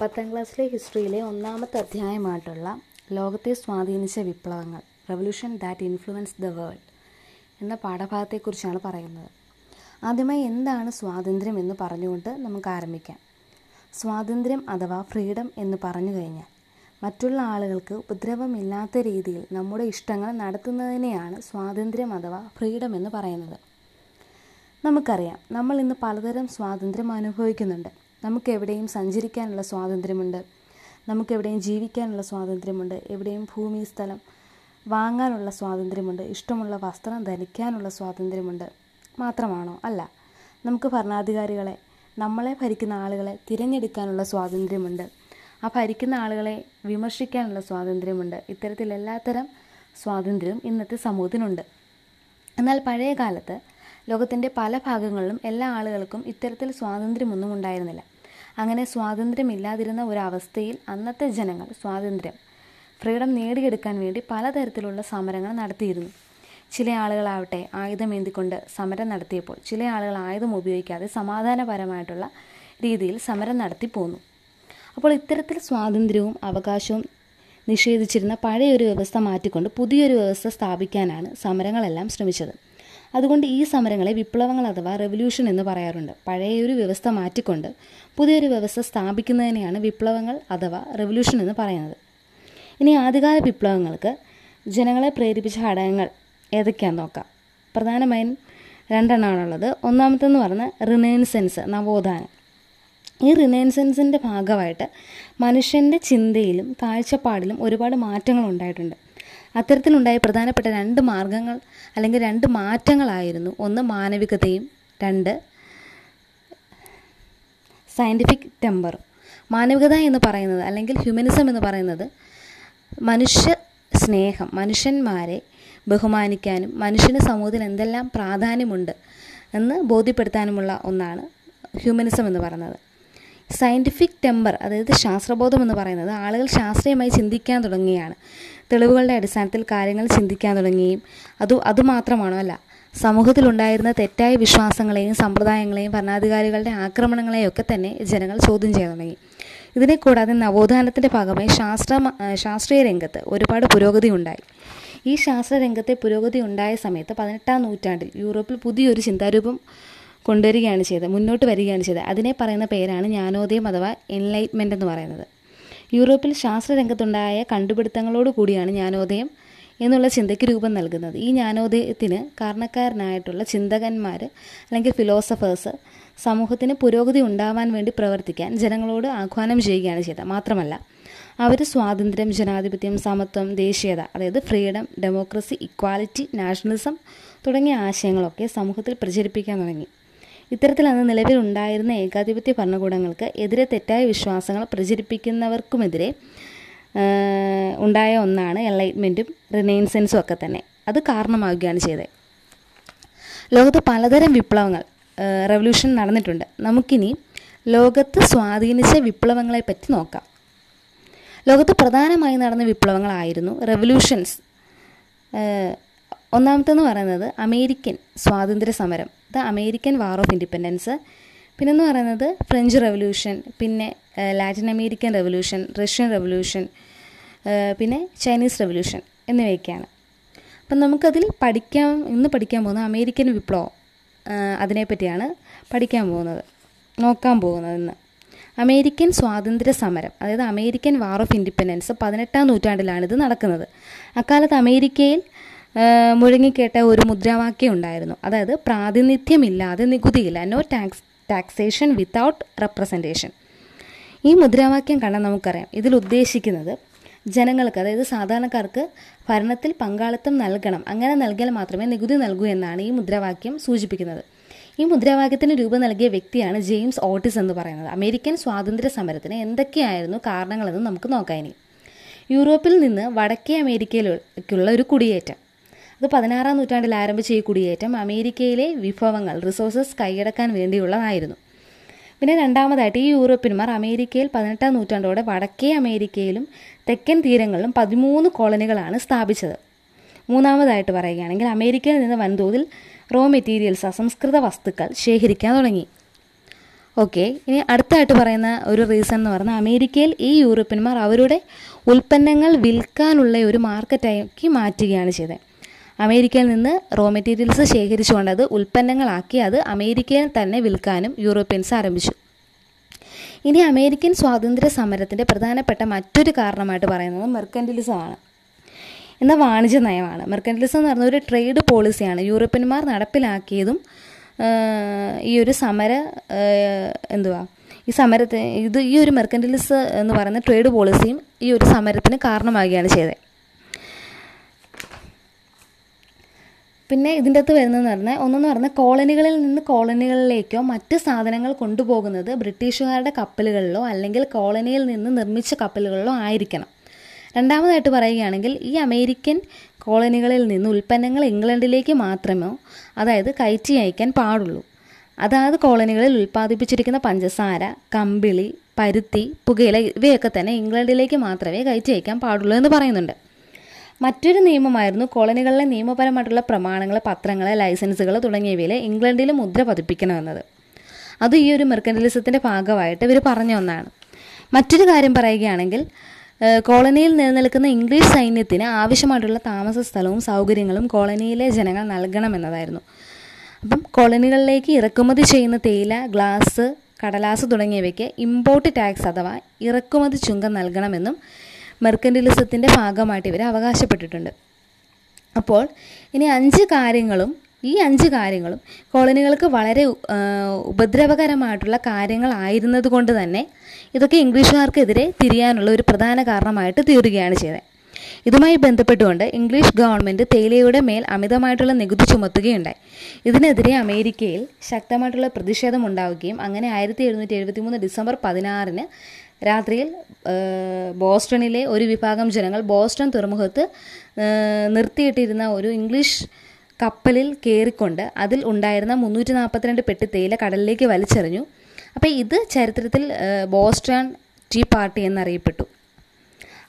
പത്താം ക്ലാസ്സിലെ ഹിസ്റ്ററിയിലെ ഒന്നാമത്തെ അധ്യായമായിട്ടുള്ള ലോകത്തെ സ്വാധീനിച്ച വിപ്ലവങ്ങൾ revolution that influence the world എന്ന പാഠഭാഗത്തെക്കുറിച്ചാണ് പറയുന്നത്. ആദ്യമായി എന്താണ് സ്വാതന്ത്ര്യം എന്ന് പറഞ്ഞുകൊണ്ട് നമുക്ക് ആരംഭിക്കാം. സ്വാതന്ത്ര്യം അഥവാ ഫ്രീഡം എന്ന് പറഞ്ഞു കഴിഞ്ഞാൽ മറ്റുള്ള ആളുകൾക്ക് ഉപദ്രവമില്ലാത്ത രീതിയിൽ നമ്മുടെ ഇഷ്ടങ്ങൾ നടത്തുന്നതിനെയാണ് സ്വാതന്ത്ര്യം അഥവാ ഫ്രീഡം എന്ന് പറയുന്നത്. നമുക്കറിയാം നമ്മൾ ഇന്ന് പലതരം സ്വാതന്ത്ര്യം അനുഭവിക്കുന്നുണ്ട്. നമുക്ക് എവിടെയും സഞ്ചരിക്കാനുള്ള സ്വാതന്ത്ര്യമുണ്ട്. നമുക്ക് എവിടെയും ജീവിക്കാനുള്ള സ്വാതന്ത്ര്യമുണ്ട്. എവിടെയും ഭൂമി സ്ഥലം വാങ്ങാനുള്ള സ്വാതന്ത്ര്യമുണ്ട്. ഇഷ്ടമുള്ള വസ്ത്രം ധരിക്കാനുള്ള സ്വാതന്ത്ര്യമുണ്ട്. മാത്രമാണോ? അല്ല. നമുക്ക് ഭരണാധികാരികളെ നമ്മളെ ഭരിക്കുന്ന ആളുകളെ തിരഞ്ഞെടുക്കാനുള്ള സ്വാതന്ത്ര്യമുണ്ട്. ആ ഭരിക്കുന്ന ആളുകളെ വിമർശിക്കാനുള്ള സ്വാതന്ത്ര്യമുണ്ട്. ഇത്തരത്തിൽ എല്ലാത്തരം സ്വാതന്ത്ര്യവും ഇന്നത്തെ സമൂഹത്തിനുണ്ട്. എന്നാൽ പഴയ കാലത്ത് ലോകത്തിന്റെ പല ഭാഗങ്ങളിലും എല്ലാ ആളുകൾക്കും ഇത്തരത്തിൽ സ്വാതന്ത്ര്യമൊന്നും ഉണ്ടായിരുന്നില്ല. അങ്ങനെ സ്വാതന്ത്ര്യമില്ലാതിരുന്ന ഒരവസ്ഥയിൽ അന്നത്തെ ജനങ്ങൾ സ്വാതന്ത്ര്യം ഫ്രീഡം നേടിയെടുക്കാൻ വേണ്ടി പലതരത്തിലുള്ള സമരങ്ങൾ നടത്തിയിരുന്നു. ചില ആളുകളാവട്ടെ ആയുധമേന്തിക്കൊണ്ട് സമരം നടത്തിയപ്പോൾ ചില ആളുകൾ ആയുധം ഉപയോഗിക്കാതെ സമാധാനപരമായിട്ടുള്ള രീതിയിൽ സമരം നടത്തി പോന്നു. അപ്പോൾ ഇത്തരത്തിൽ സ്വാതന്ത്ര്യവും അവകാശവും നിഷേധിച്ചിരുന്ന പഴയൊരു വ്യവസ്ഥ മാറ്റിക്കൊണ്ട് പുതിയൊരു വ്യവസ്ഥ സ്ഥാപിക്കാനാണ് സമരങ്ങളെല്ലാം ശ്രമിച്ചത്. അതുകൊണ്ട് ഈ സമരങ്ങളെ വിപ്ലവങ്ങൾ അഥവാ റെവല്യൂഷൻ എന്ന് പറയാറുണ്ട്. പഴയൊരു വ്യവസ്ഥ മാറ്റിക്കൊണ്ട് പുതിയൊരു വ്യവസ്ഥ സ്ഥാപിക്കുന്നതിനെയാണ് വിപ്ലവങ്ങൾ അഥവാ റെവല്യൂഷൻ എന്ന് പറയുന്നത്. ഇനി ആദ്യകാല വിപ്ലവങ്ങൾക്ക് ജനങ്ങളെ പ്രേരിപ്പിച്ച ഘടകങ്ങൾ ഏതൊക്കെയാണെന്ന് നോക്കാം. പ്രധാനമായും രണ്ടെണ്ണമാണുള്ളത്. ഒന്നാമത്തെന്ന് പറഞ്ഞ റിനേൻസെൻസ് നവോത്ഥാനം. ഈ റിനേൻസെൻസിന്റെ ഭാഗമായിട്ട് മനുഷ്യന്റെ ചിന്തയിലും കാഴ്ചപ്പാടിലും ഒരുപാട് മാറ്റങ്ങൾ ഉണ്ടായിട്ടുണ്ട്. അത്തരത്തിലുണ്ടായ പ്രധാനപ്പെട്ട രണ്ട് മാർഗങ്ങൾ അല്ലെങ്കിൽ രണ്ട് മാറ്റങ്ങളായിരുന്നു. ഒന്ന് മാനവികതയും രണ്ട് സയന്റിഫിക് ടെമ്പറും മാനവികത എന്ന് പറയുന്നത് അല്ലെങ്കിൽ ഹ്യൂമനിസം എന്ന് പറയുന്നത് മനുഷ്യ സ്നേഹം മനുഷ്യന്മാരെ ബഹുമാനിക്കാനും മനുഷ്യന് സമൂഹത്തിൽ എന്തെല്ലാം പ്രാധാന്യമുണ്ട് എന്ന് ബോധ്യപ്പെടുത്താനുമുള്ള ഒന്നാണ് ഹ്യൂമനിസം എന്ന് പറയുന്നത്. സയന്റിഫിക് ടെമ്പർ അതായത് ശാസ്ത്രബോധം എന്ന് പറയുന്നത് ആളുകൾ ശാസ്ത്രീയമായി ചിന്തിക്കാൻ തുടങ്ങുകയാണ്. തെളിവുകളുടെ അടിസ്ഥാനത്തിൽ കാര്യങ്ങൾ ചിന്തിക്കാൻ തുടങ്ങുകയും അത് അതുമാത്രമാണോ അല്ല സമൂഹത്തിലുണ്ടായിരുന്ന തെറ്റായ വിശ്വാസങ്ങളെയും സമ്പ്രദായങ്ങളെയും ഭരണാധികാരികളുടെ ആക്രമണങ്ങളെയും ഒക്കെ തന്നെ ജനങ്ങൾ ചോദ്യം ചെയ്യാൻ തുടങ്ങി. ഇതിനെ കൂടാതെ നവോത്ഥാനത്തിന്റെ ഭാഗമായി ശാസ്ത്ര ശാസ്ത്രീയ രംഗത്ത് ഒരുപാട് പുരോഗതി ഉണ്ടായി. ഈ ശാസ്ത്ര രംഗത്തെ പുരോഗതി ഉണ്ടായ സമയത്ത് പതിനെട്ടാം നൂറ്റാണ്ടിൽ യൂറോപ്പിൽ പുതിയൊരു ചിന്താരൂപം കൊണ്ടുവരികയാണ് ചെയ്തത് മുന്നോട്ട് വരികയാണ് ചെയ്തത്. അതിനെ പറയുന്ന പേരാണ് ജ്ഞാനോദയം അഥവാ എൻലൈറ്റ്മെന്റ് എന്ന് പറയുന്നത്. യൂറോപ്പിൽ ശാസ്ത്രരംഗത്തുണ്ടായ കണ്ടുപിടുത്തങ്ങളോട് കൂടിയാണ് ജ്ഞാനോദയം എന്നുള്ള ചിന്തയ്ക്ക് രൂപം നൽകുന്നത്. ഈ ജ്ഞാനോദയത്തിന് കാരണക്കാരനായിട്ടുള്ള ചിന്തകന്മാർ അല്ലെങ്കിൽ ഫിലോസഫേഴ്സ് സമൂഹത്തിന് പുരോഗതി ഉണ്ടാവാൻ വേണ്ടി പ്രവർത്തിക്കാൻ ജനങ്ങളോട് ആഹ്വാനം ചെയ്യുകയാണ് ചെയ്തത്. മാത്രമല്ല അവർ സ്വാതന്ത്ര്യം ജനാധിപത്യം സമത്വം ദേശീയത അതായത് ഫ്രീഡം ഡെമോക്രസി ഇക്വാലിറ്റി നാഷണലിസം തുടങ്ങിയ ആശയങ്ങളൊക്കെ സമൂഹത്തിൽ പ്രചരിപ്പിക്കാൻ തുടങ്ങി. ഇത്തരത്തിൽ അന്ന് നിലവിലുണ്ടായിരുന്ന ഏകാധിപത്യ ഭരണകൂടങ്ങൾക്ക് എതിരെ തെറ്റായ വിശ്വാസങ്ങൾ പ്രചരിപ്പിക്കുന്നവർക്കുമെതിരെ ഉണ്ടായ ഒന്നാണ് എൻലൈറ്റ്മെന്റും റിനൈൻസെൻസും ഒക്കെ തന്നെ. അത് കാരണമാവുകയാണ് ചെയ്തത്. ലോകത്ത് പലതരം വിപ്ലവങ്ങൾ റെവല്യൂഷൻ നടന്നിട്ടുണ്ട്. നമുക്കിനി ലോകത്ത് സ്വാധീനിച്ച വിപ്ലവങ്ങളെ പറ്റി നോക്കാം. ലോകത്ത് പ്രധാനമായി നടന്ന വിപ്ലവങ്ങളായിരുന്നു റെവല്യൂഷൻസ് ഒന്നാമത്തെന്ന് പറയുന്നത് അമേരിക്കൻ സ്വാതന്ത്ര്യ സമരം the American war of independence. പിന്നെന്ന് പറയുന്നത് ഫ്രഞ്ച് റെവല്യൂഷൻ പിന്നെ Latin American revolution Russian revolution പിന്നെ ചൈനീസ് റെവല്യൂഷൻ എന്നിവയൊക്കെയാണ്. അപ്പം നമുക്കതിൽ പഠിക്കാൻ ഇന്ന് പഠിക്കാൻ പോകുന്ന അമേരിക്കൻ വിപ്ലവം അതിനെപ്പറ്റിയാണ് പഠിക്കാൻ പോകുന്നത് നോക്കാൻ പോകുന്നത് ഇന്ന് അമേരിക്കൻ സ്വാതന്ത്ര്യ സമരം അതായത് അമേരിക്കൻ വാർ ഓഫ് ഇൻഡിപെൻഡൻസ് പതിനെട്ടാം നൂറ്റാണ്ടിലാണ് ഇത് നടക്കുന്നത്. അക്കാലത്ത് അമേരിക്കയിൽ മുഴങ്ങിക്കേട്ട ഒരു മുദ്രാവാക്യം ഉണ്ടായിരുന്നു. അതായത് പ്രാതിനിധ്യമില്ലാതെ നികുതിയില്ല. No tax taxation without representation ഈ മുദ്രാവാക്യം കണ്ടാൽ നമുക്കറിയാം. ഇതിൽ ഉദ്ദേശിക്കുന്നത് ജനങ്ങൾക്ക് അതായത് സാധാരണക്കാർക്ക് ഭരണത്തിൽ പങ്കാളിത്തം നൽകണം. അങ്ങനെ നൽകിയാൽ മാത്രമേ നികുതി നൽകൂ എന്നാണ് ഈ മുദ്രാവാക്യം സൂചിപ്പിക്കുന്നത്. ഈ മുദ്രാവാക്യത്തിന് രൂപം നൽകിയ വ്യക്തിയാണ് ജെയിംസ് ഓട്ടിസ് എന്ന് പറയുന്നത്. അമേരിക്കൻ സ്വാതന്ത്ര്യ സമരത്തിന് എന്തൊക്കെയായിരുന്നു കാരണങ്ങളെന്ന് നമുക്ക് നോക്കാം ഇനി. യൂറോപ്പിൽ നിന്ന് വടക്കേ അമേരിക്കയിലേക്കുള്ള ഒരു കുടിയേറ്റം. അത് പതിനാറാം നൂറ്റാണ്ടിൽ ആരംഭിച്ച ഈ കുടിയേറ്റം അമേരിക്കയിലെ വിഭവങ്ങൾ റിസോഴ്സസ് കൈയടക്കാൻ വേണ്ടിയുള്ളതായിരുന്നു. പിന്നെ രണ്ടാമതായിട്ട് ഈ യൂറോപ്യന്മാർ അമേരിക്കയിൽ പതിനെട്ടാം നൂറ്റാണ്ടോടെ വടക്കേ അമേരിക്കയിലും തെക്കൻ തീരങ്ങളിലും പതിമൂന്ന് കോളനികളാണ് സ്ഥാപിച്ചത്. മൂന്നാമതായിട്ട് പറയുകയാണെങ്കിൽ അമേരിക്കയിൽ നിന്ന് വൻതോതിൽ റോ മെറ്റീരിയൽസ് അസംസ്കൃത വസ്തുക്കൾ ശേഖരിക്കാൻ തുടങ്ങി. ഓക്കെ ഇനി അടുത്തായിട്ട് പറയുന്ന ഒരു റീസൺ എന്ന് പറഞ്ഞാൽ അമേരിക്കയിൽ ഈ യൂറോപ്യന്മാർ അവരുടെ ഉൽപ്പന്നങ്ങൾ വിൽക്കാനുള്ള ഒരു മാർക്കറ്റാക്കി മാറ്റുകയാണ് ചെയ്തത്. അമേരിക്കയിൽ നിന്ന് റോ മെറ്റീരിയൽസ് ശേഖരിച്ചുകൊണ്ട് അത് ഉൽപ്പന്നങ്ങളാക്കി അത് അമേരിക്കയിൽ തന്നെ വിൽക്കാനും യൂറോപ്യൻസ് ആരംഭിച്ചു. ഇനി അമേരിക്കൻ സ്വാതന്ത്ര്യ സമരത്തിന്റെ പ്രധാനപ്പെട്ട മറ്റൊരു കാരണമായിട്ട് പറയുന്നത് മെർക്കന്റലിസമാണ് എന്ന വാണിജ്യ നയമാണ്. മെർക്കന്റലിസം എന്ന് പറഞ്ഞ ഒരു ട്രേഡ് പോളിസിയാണ് യൂറോപ്യന്മാർ നടപ്പിലാക്കിയതും ഈ ഒരു സമര എന്തുവാ ഈ സമരത്തെ ഇത് ഈ ഒരു മെർക്കന്റലിസ് എന്ന് പറയുന്ന ട്രേഡ് പോളിസിയും ഈ ഒരു സമരത്തിന് കാരണമാകുകയാണ് ചെയ്തത്. പിന്നെ ഇതിന്റെ അകത്ത് വരുന്നതെന്ന് പറഞ്ഞാൽ ഒന്നെന്ന് പറഞ്ഞാൽ കോളനികളിൽ നിന്ന് കോളനികളിലേക്കോ മറ്റ് സാധനങ്ങൾ കൊണ്ടുപോകുന്നത് ബ്രിട്ടീഷുകാരുടെ കപ്പലുകളിലോ അല്ലെങ്കിൽ കോളനിയിൽ നിന്ന് നിർമ്മിച്ച കപ്പലുകളിലോ ആയിരിക്കണം. രണ്ടാമതായിട്ട് പറയുകയാണെങ്കിൽ ഈ അമേരിക്കൻ കോളനികളിൽ നിന്ന് ഉൽപ്പന്നങ്ങൾ ഇംഗ്ലണ്ടിലേക്ക് മാത്രമോ അതായത് കയറ്റി അയക്കാൻ പാടുള്ളൂ. അതായത് കോളനികളിൽ ഉൽപ്പാദിപ്പിച്ചിരിക്കുന്ന പഞ്ചസാര കമ്പിളി പരുത്തി പുകയില ഇവയൊക്കെ തന്നെ ഇംഗ്ലണ്ടിലേക്ക് മാത്രമേ കയറ്റി അയക്കാൻ പാടുള്ളൂ എന്ന് പറയുന്നുണ്ട്. മറ്റൊരു നിയമമായിരുന്നു കോളനികളിലെ നിയമപരമായിട്ടുള്ള പ്രമാണങ്ങൾ പത്രങ്ങൾ ലൈസൻസുകൾ തുടങ്ങിയവയിൽ ഇംഗ്ലണ്ടിൽ മുദ്ര പതിപ്പിക്കണമെന്നത്. അത് ഈ ഒരു മെർക്കൻഡലിസത്തിന്റെ ഭാഗമായിട്ട് ഇവർ പറഞ്ഞ ഒന്നാണ്. മറ്റൊരു കാര്യം പറയുകയാണെങ്കിൽ കോളനിയിൽ നിലനിൽക്കുന്ന ഇംഗ്ലീഷ് സൈന്യത്തിന് ആവശ്യമായിട്ടുള്ള താമസ സ്ഥലവും സൗകര്യങ്ങളും കോളനിയിലെ ജനങ്ങൾ നൽകണമെന്നതായിരുന്നു. അപ്പം കോളനികളിലേക്ക് ഇറക്കുമതി ചെയ്യുന്ന തേയില ഗ്ലാസ് കടലാസ് തുടങ്ങിയവയ്ക്ക് ഇമ്പോർട്ട് ടാക്സ് അഥവാ ഇറക്കുമതി ചുങ്കം നൽകണമെന്നും മെർക്കന്റലിസത്തിന്റെ ഭാഗമായിട്ട് ഇവർ അവകാശപ്പെട്ടിട്ടുണ്ട്. അപ്പോൾ ഇനി അഞ്ച് കാര്യങ്ങളും ഈ അഞ്ച് കാര്യങ്ങളും കോളനികൾക്ക് വളരെ ഉപദ്രവകരമായിട്ടുള്ള കാര്യങ്ങളായിരുന്നത് കൊണ്ട് തന്നെ ഇതൊക്കെ ഇംഗ്ലീഷുകാർക്കെതിരെ തിരിയാനുള്ള ഒരു പ്രധാന കാരണമായിട്ട് തീരുകയാണ് ചെയ്തത്. ഇതുമായി ബന്ധപ്പെട്ടുകൊണ്ട് ഇംഗ്ലീഷ് ഗവൺമെന്റ് തേയിലയുടെ മേൽ അമിതമായിട്ടുള്ള നികുതി ചുമത്തുകയുണ്ടായി. ഇതിനെതിരെ അമേരിക്കയിൽ ശക്തമായിട്ടുള്ള പ്രതിഷേധം ഉണ്ടാവുകയും അങ്ങനെ ആയിരത്തി എഴുന്നൂറ്റി എഴുപത്തി മൂന്ന് ഡിസംബർ പതിനാറിന് രാത്രിയിൽ ബോസ്റ്റണിലെ ഒരു വിഭാഗം ജനങ്ങൾ ബോസ്റ്റൺ തുറമുഖത്ത് നിർത്തിയിട്ടിരുന്ന ഒരു ഇംഗ്ലീഷ് കപ്പലിൽ കയറിക്കൊണ്ട് അതിൽ ഉണ്ടായിരുന്ന മുന്നൂറ്റി നാൽപ്പത്തിരണ്ട് പെട്ടി തേയില കടലിലേക്ക് വലിച്ചെറിഞ്ഞു. അപ്പോൾ ഇത് ചരിത്രത്തിൽ ബോസ്റ്റൺ ടീ പാർട്ടി എന്നറിയപ്പെട്ടു.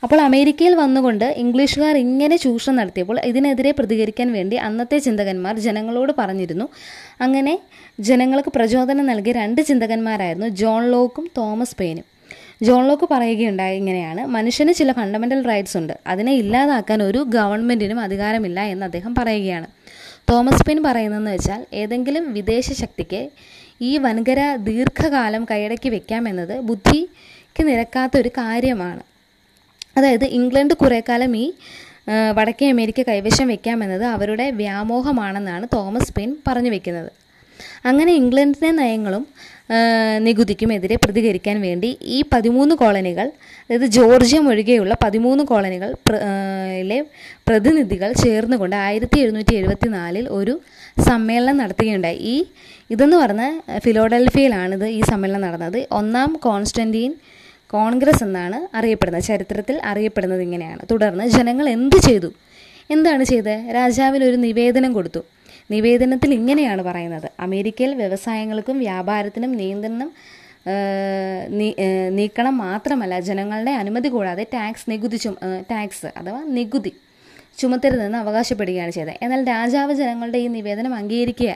അപ്പോൾ അമേരിക്കയിൽ വന്നുകൊണ്ട് ഇംഗ്ലീഷുകാർ ഇങ്ങനെ ചൂഷണം നടത്തിയപ്പോൾ ഇതിനെതിരെ പ്രതികരിക്കാൻ വേണ്ടി അന്നത്തെ ചിന്തകന്മാർ ജനങ്ങളോട് പറഞ്ഞിരുന്നു. അങ്ങനെ ജനങ്ങൾക്ക് പ്രചോദനം നൽകിയ രണ്ട് ചിന്തകന്മാരായിരുന്നു ജോൺ ലോക്കും തോമസ് പെയിനും ജോൺ ലോക്ക് പറയുകയുണ്ടായി ഇങ്ങനെയാണ് മനുഷ്യന് ചില ഫണ്ടമെന്റൽ റൈറ്റ്സ് ഉണ്ട്. അതിനെ ഇല്ലാതാക്കാൻ ഒരു ഗവൺമെന്റിനും അധികാരമില്ല എന്ന് അദ്ദേഹം പറയുകയാണ്. തോമസ് പെൻ പറയുന്നതെന്ന് വെച്ചാൽ ഏതെങ്കിലും വിദേശ ശക്തിക്ക് ഈ വൻകര ദീർഘകാലം കൈയടക്കി വെക്കാമെന്നത് ബുദ്ധിക്ക് നിരക്കാത്ത ഒരു കാര്യമാണ്. അതായത് ഇംഗ്ലണ്ട് കുറേ കാലം ഈ വടക്കേ അമേരിക്ക കൈവശം വെക്കാമെന്നത് അവരുടെ വ്യാമോഹമാണെന്നാണ് തോമസ് പെയിൻ പറഞ്ഞു വെക്കുന്നത്. അങ്ങനെ ഇംഗ്ലണ്ടിന്റെ നയങ്ങളും നികുതിക്കുമെതിരെ പ്രതികരിക്കാൻ വേണ്ടി ഈ പതിമൂന്ന് കോളനികൾ അതായത് ജോർജിയം ഒഴികെയുള്ള പതിമൂന്ന് കോളനികൾ ലെ പ്രതിനിധികൾ ചേർന്നുകൊണ്ട് ആയിരത്തി എഴുന്നൂറ്റി എഴുപത്തി നാലിൽ ഒരു സമ്മേളനം നടത്തുകയുണ്ടായി. ഈ ഇതെന്ന് പറഞ്ഞ ഫിലോഡൽഫിയയിലാണിത് ഈ സമ്മേളനം നടന്നത്. ഒന്നാം കോൺസ്റ്റന്റീൻ കോൺഗ്രസ് എന്നാണ് അറിയപ്പെടുന്നത്. ചരിത്രത്തിൽ അറിയപ്പെടുന്നത് ഇങ്ങനെയാണ്. തുടർന്ന് ജനങ്ങൾ എന്ത് ചെയ്തു? എന്താണ് ചെയ്തത്? രാജാവിന് ഒരു നിവേദനം കൊടുത്തു. നിവേദനത്തിൽ ഇങ്ങനെയാണ് പറയുന്നത്. അമേരിക്കയിൽ വ്യവസായങ്ങൾക്കും വ്യാപാരത്തിനും നിയന്ത്രണം നീക്കണം മാത്രമല്ല ജനങ്ങളുടെ അനുമതി കൂടാതെ ടാക്സ് നികുതി ചു ടാക്സ് അഥവാ നികുതി ചുമത്തരുതെന്ന് അവകാശപ്പെടുകയാണ് ചെയ്തത്. എന്നാൽ രാജാവ് ജനങ്ങളുടെ ഈ നിവേദനം അംഗീകരിക്കുക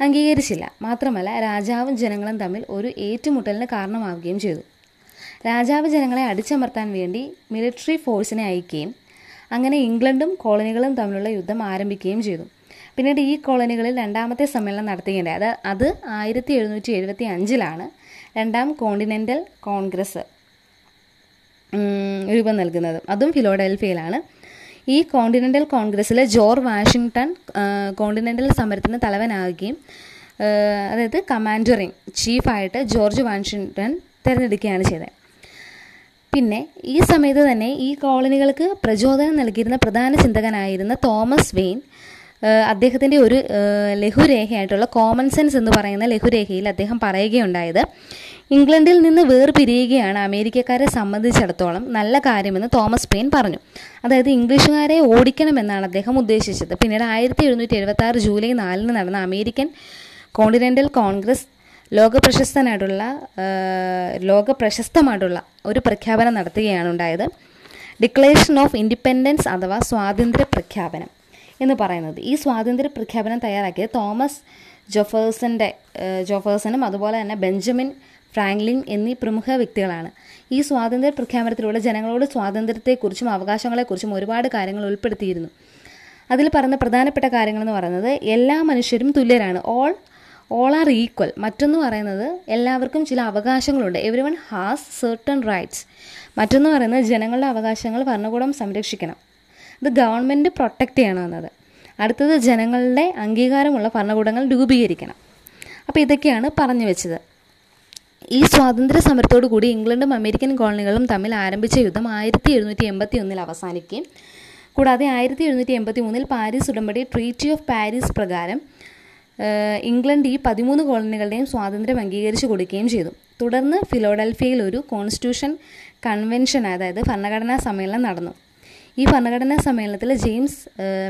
അംഗീകരിച്ചില്ല. മാത്രമല്ല രാജാവും ജനങ്ങളും തമ്മിൽ ഒരു ഏറ്റുമുട്ടലിന് കാരണമാവുകയും ചെയ്തു. രാജാവ് ജനങ്ങളെ അടിച്ചമർത്താൻ വേണ്ടി മിലിറ്ററി ഫോഴ്സിനെ അയക്കുകയും അങ്ങനെ ഇംഗ്ലണ്ടും കോളനികളും തമ്മിലുള്ള യുദ്ധം ആരംഭിക്കുകയും ചെയ്തു. പിന്നീട് ഈ കോളനികളിൽ രണ്ടാമത്തെ സമ്മേളനം നടത്തുകയുണ്ടായി. അത് ആയിരത്തി എഴുന്നൂറ്റി എഴുപത്തി അഞ്ചിലാണ് രണ്ടാം കോണ്ടിനെന്റൽ കോൺഗ്രസ് രൂപം നൽകുന്നത്. അതും ഫിലോഡൽഫിയയിലാണ്. ഈ കോണ്ടിനെന്റൽ കോൺഗ്രസ്സിൽ ജോർജ് വാഷിങ്ടൺ കോണ്ടിനെന്റൽ സമരത്തിന് തലവനാകുകയും അതായത് കമാൻഡറിങ് ചീഫായിട്ട് ജോർജ് വാഷിങ്ടൺ തിരഞ്ഞെടുക്കുകയാണ് ചെയ്തത്. പിന്നെ ഈ സമയത്ത് തന്നെ ഈ കോളനികൾക്ക് പ്രചോദനം നൽകിയിരുന്ന പ്രധാന ചിന്തകനായിരുന്ന തോമസ് വെയിൻ അദ്ദേഹത്തിന്റെ ഒരു ലഘുരേഖയായിട്ടുള്ള കോമൺ സെൻസ് എന്ന് പറയുന്ന ലഘുരേഖയിൽ അദ്ദേഹം പറയുകയുണ്ടായത് ഇംഗ്ലണ്ടിൽ നിന്ന് വേർപിരിയുകയാണ് അമേരിക്കക്കാരെ സംബന്ധിച്ചിടത്തോളം നല്ല കാര്യമെന്ന് തോമസ് പെയിൻ പറഞ്ഞു. അതായത് ഇംഗ്ലീഷുകാരെ ഓടിക്കണമെന്നാണ് അദ്ദേഹം ഉദ്ദേശിച്ചത്. പിന്നീട് ആയിരത്തി എഴുന്നൂറ്റി എഴുപത്തി ആറ് ജൂലൈ നാലിന് നടന്ന അമേരിക്കൻ കോണ്ടിനെന്റൽ കോൺഗ്രസ് ലോക പ്രശസ്തനായിട്ടുള്ള ലോക പ്രശസ്തമായിട്ടുള്ള ഒരു പ്രഖ്യാപനം നടത്തുകയാണ് ഉണ്ടായത് ഡിക്ലറേഷൻ ഓഫ് ഇൻഡിപെൻഡൻസ് അഥവാ സ്വാതന്ത്ര്യ പ്രഖ്യാപനം. എന്ന് പറയുന്നത്. ഈ സ്വാതന്ത്ര്യ പ്രഖ്യാപനം തയ്യാറാക്കിയത് തോമസ് ജോഫേഴ്സന്റെ ജോഫേഴ്സനും അതുപോലെ തന്നെ ബെഞ്ചമിൻ ഫ്രാങ്ക്ലിൻ എന്നീ പ്രമുഖ വ്യക്തികളാണ്. ഈ സ്വാതന്ത്ര്യ പ്രഖ്യാപനത്തിലൂടെ ജനങ്ങളോട് സ്വാതന്ത്ര്യത്തെക്കുറിച്ചും അവകാശങ്ങളെക്കുറിച്ചും ഒരുപാട് കാര്യങ്ങൾ ഉൾപ്പെടുത്തിയിരുന്നു. അതിൽ പറയുന്ന പ്രധാനപ്പെട്ട കാര്യങ്ങളെന്ന് പറയുന്നത് എല്ലാ മനുഷ്യരും തുല്യരാണ്. ഓൾ ഓൾ ആർ ഈക്വൽ മറ്റൊന്ന് പറയുന്നത് എല്ലാവർക്കും ചില അവകാശങ്ങളുണ്ട്. Every one has certain rights മറ്റൊന്ന് പറയുന്നത് ജനങ്ങളുടെ അവകാശങ്ങൾ ഭരണകൂടം സംരക്ഷിക്കണം. ഇത് ഗവൺമെന്റ് പ്രൊട്ടക്റ്റ് ചെയ്യണമെന്നത് അടുത്തത് ജനങ്ങളുടെ അംഗീകാരമുള്ള ഭരണകൂടങ്ങൾ രൂപീകരിക്കണം. അപ്പോൾ ഇതൊക്കെയാണ് പറഞ്ഞു വെച്ചത്. ഈ സ്വാതന്ത്ര്യ സമരത്തോടു കൂടി ഇംഗ്ലണ്ടും അമേരിക്കൻ കോളനികളും തമ്മിൽ ആരംഭിച്ച യുദ്ധം ആയിരത്തി എഴുന്നൂറ്റി എൺപത്തി ഒന്നിൽ അവസാനിക്കുകയും കൂടാതെ ആയിരത്തി എഴുന്നൂറ്റി എൺപത്തി മൂന്നിൽ പാരീസ് ഉടമ്പടി ട്രീറ്റി ഓഫ് പാരീസ് പ്രകാരം ഇംഗ്ലണ്ട് ഈ പതിമൂന്ന് കോളനികളുടെയും സ്വാതന്ത്ര്യം അംഗീകരിച്ചു കൊടുക്കുകയും ചെയ്തു. തുടർന്ന് ഫിലോഡൽഫിയയിൽ ഒരു കോൺസ്റ്റിറ്റ്യൂഷൻ കൺവെൻഷൻ അതായത് ഭരണഘടനാ സമ്മേളനം നടന്നു. ഈ ഭരണഘടനാ സമ്മേളനത്തിൽ ജെയിംസ്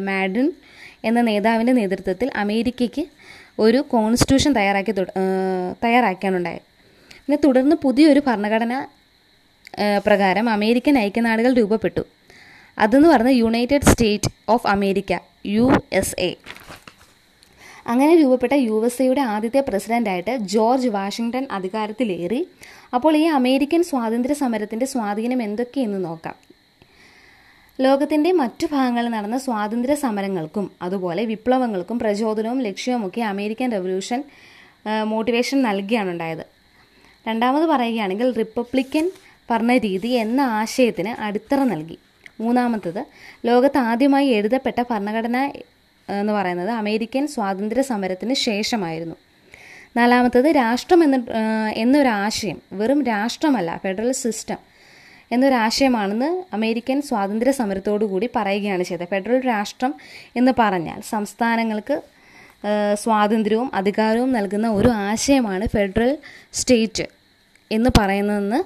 മാഡൻ എന്ന നേതാവിന്റെ നേതൃത്വത്തിൽ അമേരിക്കയ്ക്ക് ഒരു കോൺസ്റ്റിറ്റ്യൂഷൻ തയ്യാറാക്കി തയ്യാറാക്കാനുണ്ടായത് പിന്നെ തുടർന്ന് പുതിയൊരു ഭരണഘടന പ്രകാരം അമേരിക്കൻ ഐക്യനാടുകൾ രൂപപ്പെട്ടു. അതെന്ന് പറഞ്ഞ united state of America U S A. അങ്ങനെ രൂപപ്പെട്ട യു എസ് എയുടെ ആദ്യത്തെ പ്രസിഡന്റായിട്ട് ജോർജ് വാഷിങ്ടൺ അധികാരത്തിലേറി. അപ്പോൾ ഈ അമേരിക്കൻ സ്വാതന്ത്ര്യ സമരത്തിന്റെ സ്വാധീനം എന്തൊക്കെയെന്ന് നോക്കാം. ലോകത്തിന്റെ മറ്റു ഭാഗങ്ങളിൽ നടന്ന സ്വാതന്ത്ര്യ സമരങ്ങൾക്കും അതുപോലെ വിപ്ലവങ്ങൾക്കും പ്രചോദനവും ലക്ഷ്യവുമൊക്കെ അമേരിക്കൻ റവല്യൂഷൻ മോട്ടിവേഷൻ നൽകിയാണ് ഉണ്ടായത്. രണ്ടാമത് പറയുകയാണെങ്കിൽ റിപ്പബ്ലിക്കൻ ഭരണരീതി എന്ന ആശയത്തിന് അടിത്തറ നൽകി. മൂന്നാമത്തത് ലോകത്ത് ആദ്യമായി എഴുതപ്പെട്ട ഭരണഘടന എന്ന് പറയുന്നത് അമേരിക്കൻ സ്വാതന്ത്ര്യ സമരത്തിന് ശേഷമായിരുന്നു. നാലാമത്തത് രാഷ്ട്രം എന്ന എന്നൊരാശയം വെറും രാഷ്ട്രമല്ല ഫെഡറൽ സിസ്റ്റം. എന്നൊരാശയമാണെന്ന് അമേരിക്കൻ സ്വാതന്ത്ര്യ സമരത്തോടു കൂടി പറയുകയാണ് ചെയ്തത്. ഫെഡറൽ രാഷ്ട്രം എന്ന് പറഞ്ഞാൽ സംസ്ഥാനങ്ങൾക്ക് സ്വാതന്ത്ര്യവും അധികാരവും നൽകുന്ന ഒരു ആശയമാണ് ഫെഡറൽ സ്റ്റേറ്റ് എന്ന് പറയുന്നതെന്ന്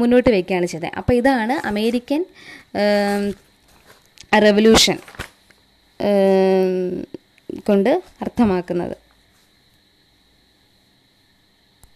മുന്നോട്ട് വയ്ക്കുകയാണ് ചെയ്തത്. അപ്പോൾ ഇതാണ് അമേരിക്കൻ റെവല്യൂഷൻ കൊണ്ട് അർത്ഥമാക്കുന്നത്.